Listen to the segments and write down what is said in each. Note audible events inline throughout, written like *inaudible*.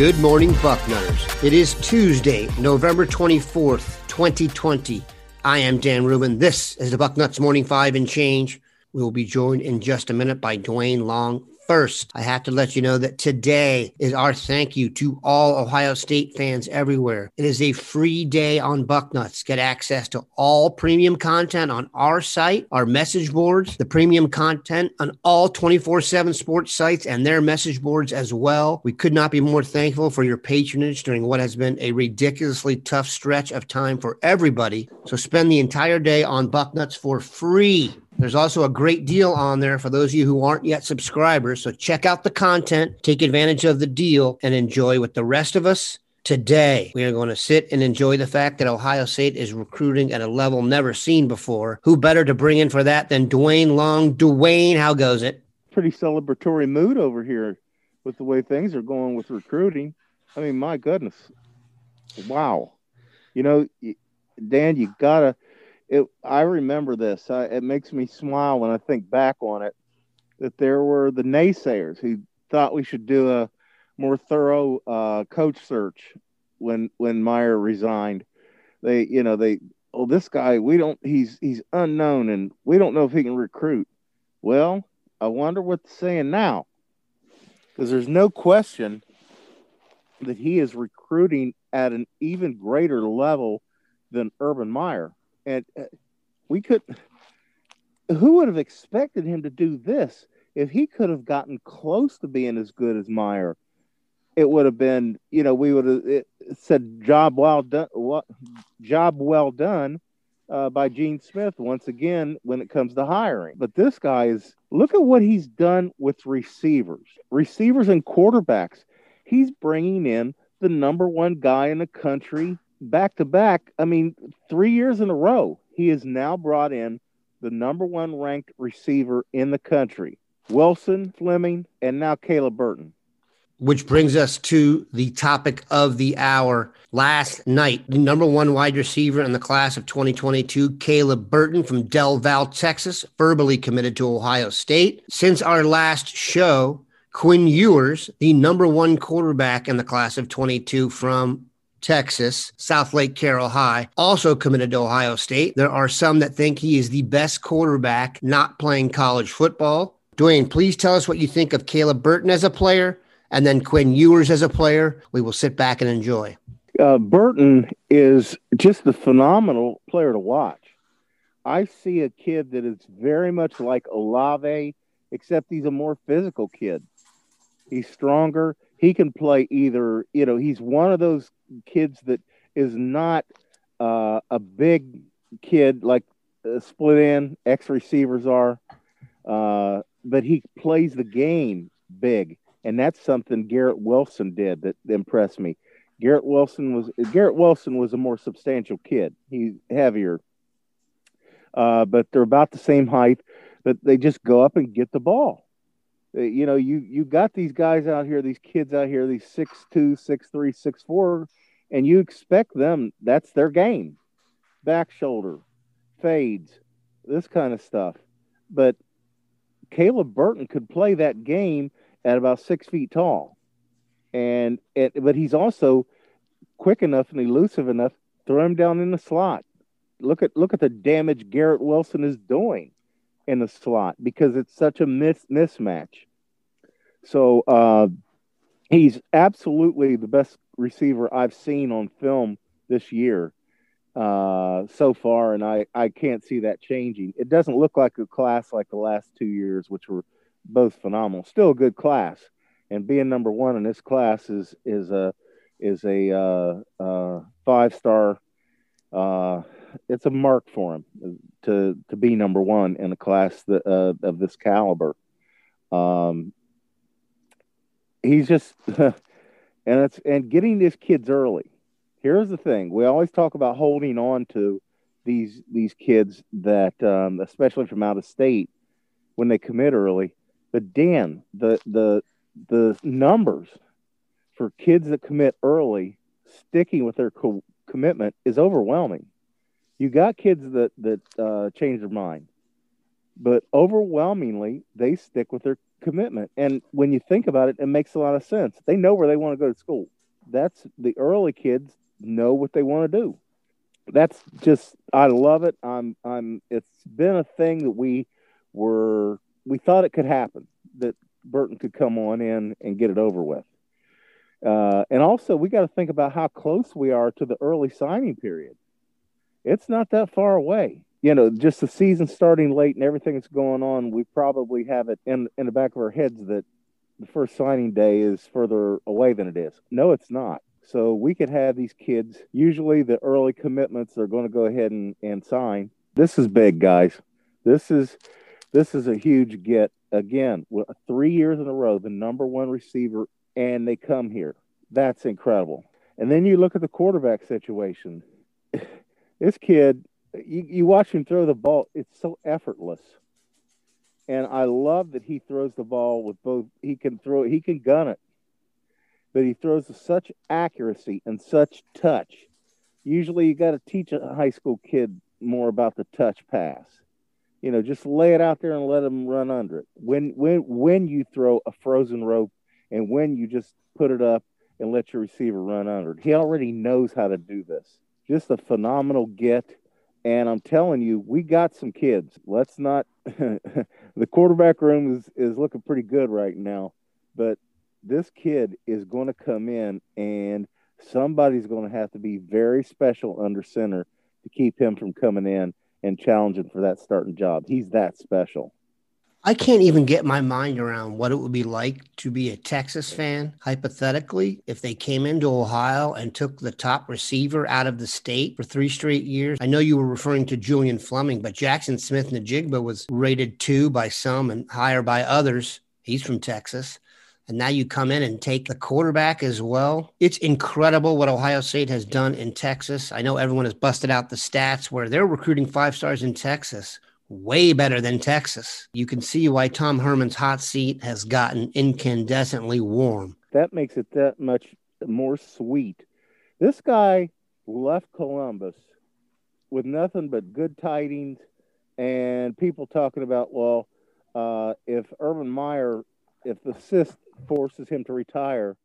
Good morning, Bucknutters. It is Tuesday, November 24th, 2020. I am Dan Rubin. This is the Bucknuts Morning Five and Change. We will be joined in just a minute by Dwayne Long. First, I have to let you know that today is our thank you to all Ohio State fans everywhere. It is a free day on Bucknuts. Get access to all premium content on our site, our message boards, the premium content on all 24 7 sports sites and their message boards as well. We could not be more thankful for your patronage during what has been a ridiculously tough stretch of time for everybody. So spend the entire day on Bucknuts for free. There's also a great deal on there for those of you who aren't yet subscribers. So check out the content, take advantage of the deal, and enjoy with the rest of us. Today, we are going to sit and enjoy the fact that Ohio State is recruiting at a level never seen before. Who better to bring in for that than Dwayne Long? Dwayne, how goes it? Pretty celebratory mood over here with the way things are going with recruiting. I mean, my goodness. Wow. You know, Dan, you got to it I remember this. I, it makes me smile when I think back on it. That there were the naysayers who thought we should do a more thorough uh, coach search when when Meyer resigned. They, you know, they oh this guy we don't he's he's unknown and we don't know if he can recruit. Well, I wonder what they're saying now, because there's no question that he is recruiting at an even greater level than Urban Meyer and uh, we could who would have expected him to do this? If he could have gotten close to being as good as Meyer it would have been you know we would have said job well done job well done uh, by Gene Smith once again when it comes to hiring. But this guy is look at what he's done with receivers receivers and quarterbacks. He's bringing in the number one guy in the country back to back, I mean, three years in a row, he has now brought in the number one ranked receiver in the country Wilson, Fleming, and now Caleb Burton. Which brings us to the topic of the hour. Last night, the number one wide receiver in the class of 2022, Caleb Burton from Del Val, Texas, verbally committed to Ohio State. Since our last show, Quinn Ewers, the number one quarterback in the class of 22 from Texas, Southlake Carroll High, also committed to Ohio State. There are some that think he is the best quarterback not playing college football. Dwayne, please tell us what you think of Caleb Burton as a player and then Quinn Ewers as a player. We will sit back and enjoy. Uh, Burton is just a phenomenal player to watch. I see a kid that is very much like Olave, except he's a more physical kid. He's stronger. He can play either, you know, he's one of those kids that is not uh, a big kid like uh, split end X receivers are, uh, but he plays the game big, and that's something Garrett Wilson did that impressed me. Garrett Wilson was Garrett Wilson was a more substantial kid. He's heavier, uh, but they're about the same height. But they just go up and get the ball. Uh, you know, you you got these guys out here, these kids out here, these six two, six three, six four and you expect them that's their game. Back shoulder fades this kind of stuff. But caleb burton could play that game at about six feet tall. And it, but he's also quick enough and elusive enough throw him down in the slot. Look at look at the damage garrett wilson is doing in the slot because it's such a mis- mismatch so uh, he's absolutely the best receiver I've seen on film this year. uh, so far, and I, I can't see that changing. It doesn't look like a class like the last two years, which were both phenomenal. Still a good class, and being number one in this class is is a is a uh, uh, five star. Uh, it's a mark for him to to be number one in a class that, uh, of this caliber. Um, he's just *laughs* and it's and getting these kids early. Here's the thing. We always talk about holding on to these these kids that um, especially from out of state when they commit early. But dan the the the numbers for kids that commit early sticking with their co- commitment is overwhelming you got kids that that uh, change their mind but overwhelmingly they stick with their commitment and when you think about it it makes a lot of sense they know where they want to go to school that's the early kids know what they want to do. That's just I love it. I'm I'm it's been a thing that we were we thought it could happen that Burton could come on in and get it over with. Uh, and also we got to think about how close we are to the early signing period. It's not that far away. You know, just the season starting late and everything that's going on, we probably have it in in the back of our heads that the first signing day is further away than it is. No, it's not. So we could have these kids, usually the early commitments are going to go ahead and, and sign. This is big, guys. This is this is a huge get. Again, three years in a row, the number one receiver, and they come here. That's incredible. And then you look at the quarterback situation. *laughs* This kid, you, you watch him throw the ball, it's so effortless. And I love that he throws the ball with both. He can throw, it, he can gun it but he throws with such accuracy and such touch. Usually, you got to teach a high school kid more about the touch pass. You know, just lay it out there and let them run under it. When when when you throw a frozen rope and when you just put it up and let your receiver run under it, he already knows how to do this. Just a phenomenal get. And I'm telling you, we got some kids. Let's not. *laughs* the quarterback room is is looking pretty good right now, but this kid is going to come in and somebody's going to have to be very special under center to keep him from coming in and challenging for that starting job. He's that special. I can't even get my mind around what it would be like to be a Texas fan, hypothetically, if they came into Ohio and took the top receiver out of the state for three straight years. I know you were referring to Julian Fleming, but Jackson Smith-Njigba was rated two by some and higher by others. He's from Texas and now you come in and take the quarterback as well. It's incredible what Ohio State has done in Texas. I know everyone has busted out the stats where they're recruiting five stars in Texas, way better than Texas. You can see why Tom Herman's hot seat has gotten incandescently warm. That makes it that much more sweet. This guy left Columbus with nothing but good tidings and people talking about, well, uh, if Urban Meyer, if the cyst forces him to retire,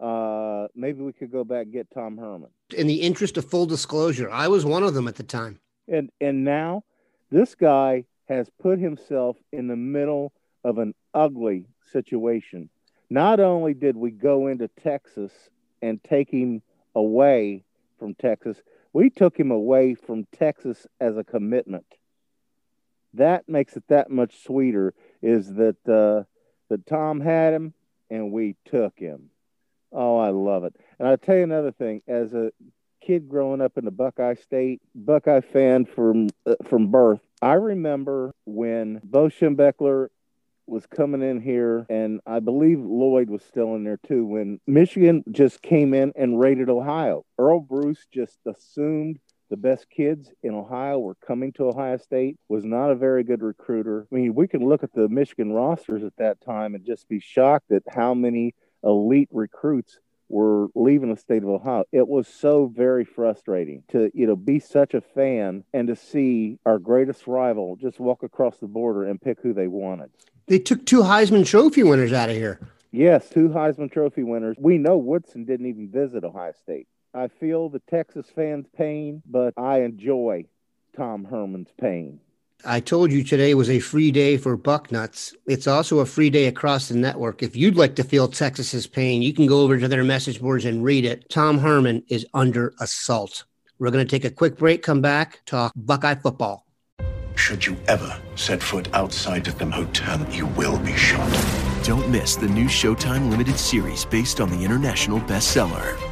uh, maybe we could go back and get Tom Herman. In the interest of full disclosure, I was one of them at the time. And and now this guy has put himself in the middle of an ugly situation. Not only did we go into Texas and take him away from Texas, we took him away from Texas as a commitment. That makes it that much sweeter. Is that uh, that Tom had him, and we took him. Oh, I love it. And I'll tell you another thing. As a kid growing up in the Buckeye State, Buckeye fan from uh, from birth, I remember when Bo Schembechler was coming in here, and I believe Lloyd was still in there too. When Michigan just came in and raided Ohio, Earle Bruce just assumed the best kids in Ohio were coming to Ohio State, was not a very good recruiter. I mean, we can look at the Michigan rosters at that time and just be shocked at how many elite recruits were leaving the state of Ohio. It was so very frustrating to, you know, be such a fan and to see our greatest rival just walk across the border and pick who they wanted. They took two Heisman Trophy winners out of here. Yes, two Heisman Trophy winners. We know Woodson didn't even visit Ohio State. I feel the Texas fans' pain, but I enjoy Tom Herman's pain. I told you today was a free day for Bucknuts. It's also a free day across the network. If you'd like to feel Texas's pain, you can go over to their message boards and read it. Tom Herman is under assault. We're going to take a quick break, come back, talk Buckeye football. Should you ever set foot outside of them hotel, you will be shot. Don't miss the new Showtime limited series based on the international bestseller.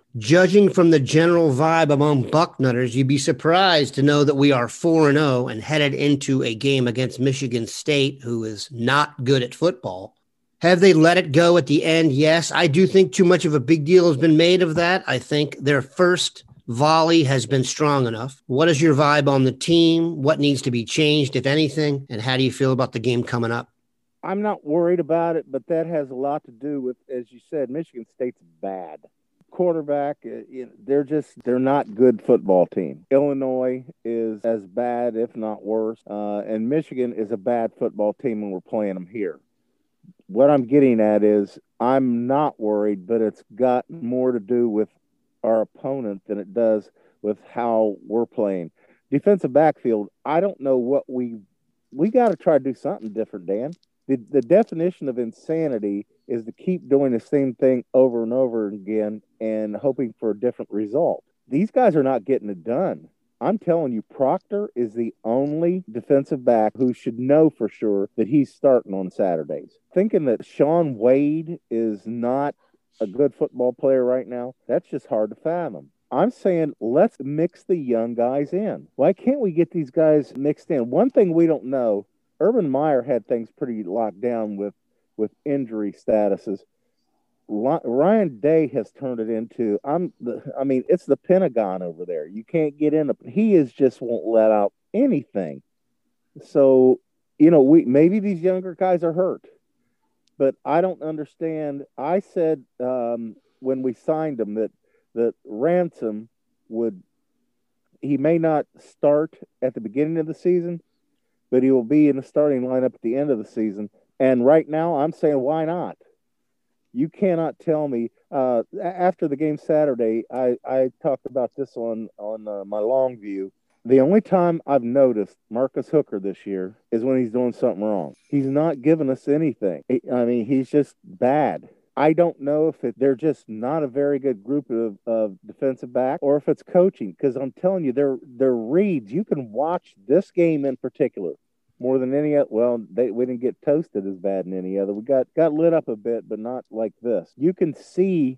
judging from the general vibe among Bucknutters, you'd be surprised to know that we are 4 0 and headed into a game against Michigan State, who is not good at football. Have they let it go at the end? Yes. I do think too much of a big deal has been made of that. I think their first volley has been strong enough. What is your vibe on the team? What needs to be changed, if anything? And how do you feel about the game coming up? I'm not worried about it, but that has a lot to do with, as you said, Michigan State's bad. Quarterback, uh, they're just they're not good football team. Illinois is as bad, if not worse, uh, and Michigan is a bad football team when we're playing them here. What I'm getting at is I'm not worried, but it's got more to do with our opponent than it does with how we're playing. Defensive backfield, I don't know what we we got to try to do something different, Dan. The, the definition of insanity is to keep doing the same thing over and over again and hoping for a different result. These guys are not getting it done. I'm telling you, Proctor is the only defensive back who should know for sure that he's starting on Saturdays. Thinking that Shaun Wade is not a good football player right now, that's just hard to fathom. I'm saying let's mix the young guys in. Why can't we get these guys mixed in? One thing we don't know, Urban Meyer had things pretty locked down with with injury statuses. Ryan Day has turned it into I'm the I mean it's the Pentagon over there. You can't get in. he is just won't let out anything. So you know we maybe these younger guys are hurt but I don't understand. I said um, when we signed him that that Ransom would he may not start at the beginning of the season, but he will be in the starting lineup at the end of the season. And right now, I'm saying why not? You cannot tell me. Uh, after the game Saturday, I, I talked about this on on uh, my long view the only time I've noticed Marcus Hooker this year is when he's doing something wrong. He's not giving us anything. I mean, he's just bad. I don't know if it, they're just not a very good group of, of defensive back or if it's coaching because I'm telling you, their their reads. You can watch this game in particular more than any other. Well, they, we didn't get toasted as bad in any other. We got got lit up a bit, but not like this. You can see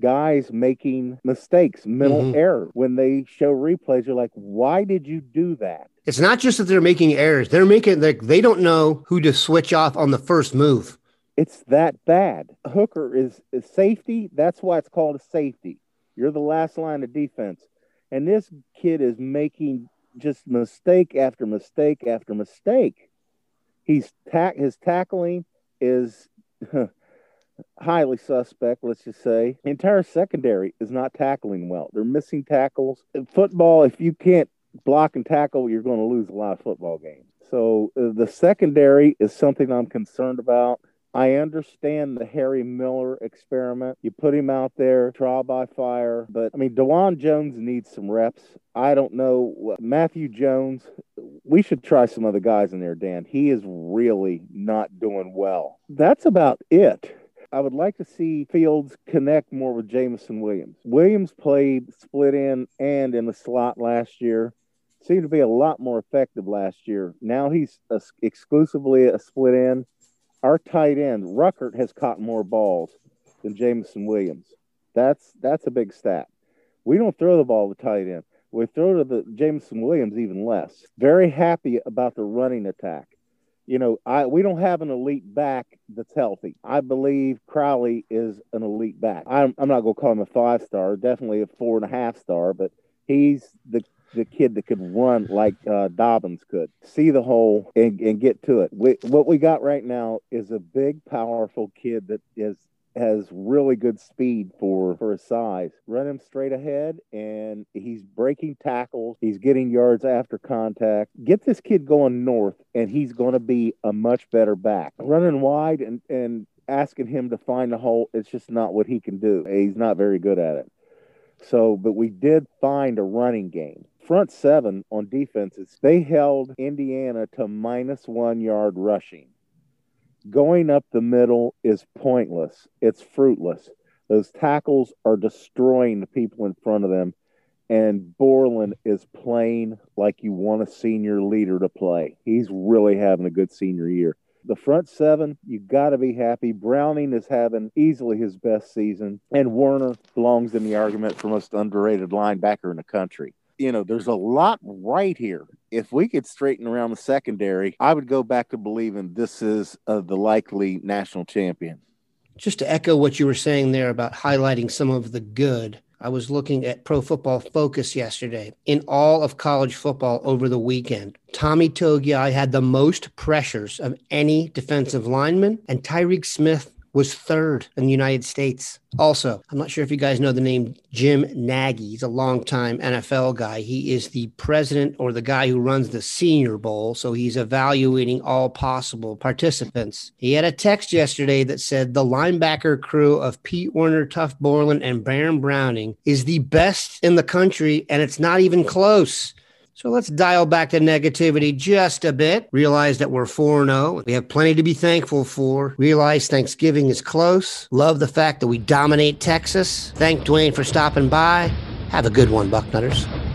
guys making mistakes, mental mm-hmm. error. When they show replays, you're like, why did you do that? It's not just that they're making errors, they're making like they don't know who to switch off on the first move. It's that bad. Hooker is, is safety. That's why it's called a safety. You're the last line of defense. And this kid is making just mistake after mistake after mistake. He's tack his tackling is *laughs* highly suspect, let's just say. The entire secondary is not tackling well. They're missing tackles. In football, if you can't block and tackle, you're going to lose a lot of football games. So uh, the secondary is something I'm concerned about. I understand the Harry Miller experiment. You put him out there, trial by fire. But I mean, Dawand Jones needs some reps. I don't know. Matthew Jones, we should try some other guys in there, Dan. He is really not doing well. That's about it. I would like to see Fields connect more with Jameson Williams. Williams played split end and in the slot last year. Seemed to be a lot more effective last year. Now he's a, exclusively a split end. Our tight end Ruckert has caught more balls than Jameson Williams. That's that's a big stat. We don't throw the ball to tight end. We throw to the Jameson Williams even less. Very happy about the running attack you know, I we don't have an elite back that's healthy. I believe Crowley is an elite back. I'm, I'm not going to call him a five star, definitely a four and a half star, but he's the the kid that could run like uh, Dobbins could, see the hole and, and get to it. We, what we got right now is a big, powerful kid that is has really good speed for for his size. Run him straight ahead, and he's breaking tackles. He's getting yards after contact. Get this kid going north, and he's going to be a much better back. Running wide and and asking him to find a hole, it's just not what he can do. He's not very good at it. So, but we did find a running game. Front seven on defenses, they held Indiana to minus one yard rushing. Going up the middle is pointless. It's fruitless. Those tackles are destroying the people in front of them. And Borland is playing like you want a senior leader to play. He's really having a good senior year. The front seven, you got to be happy. Browning is having easily his best season, and Werner belongs in the argument for most underrated linebacker in the country. You know, there's a lot right here. If we could straighten around the secondary, I would go back to believing this is uh, the likely national champion. Just to echo what you were saying there about highlighting some of the good, I was looking at Pro Football Focus yesterday. In all of college football over the weekend, Tommy Togiai had the most pressures of any defensive lineman, and Tyreke Smith was third in the United States. Also, I'm not sure if you guys know the name Jim Nagy. He's a longtime NFL guy. He is the president or the guy who runs the Senior Bowl. So he's evaluating all possible participants. He had a text yesterday that said the linebacker crew of Pete Werner, Tuf Borland, and Baron Browning is the best in the country, and it's not even close. So let's dial back the negativity just a bit. Realize that we're 4 0. We have plenty to be thankful for. Realize Thanksgiving is close. Love the fact that we dominate Texas. Thank Dwayne for stopping by. Have a good one, Bucknutters.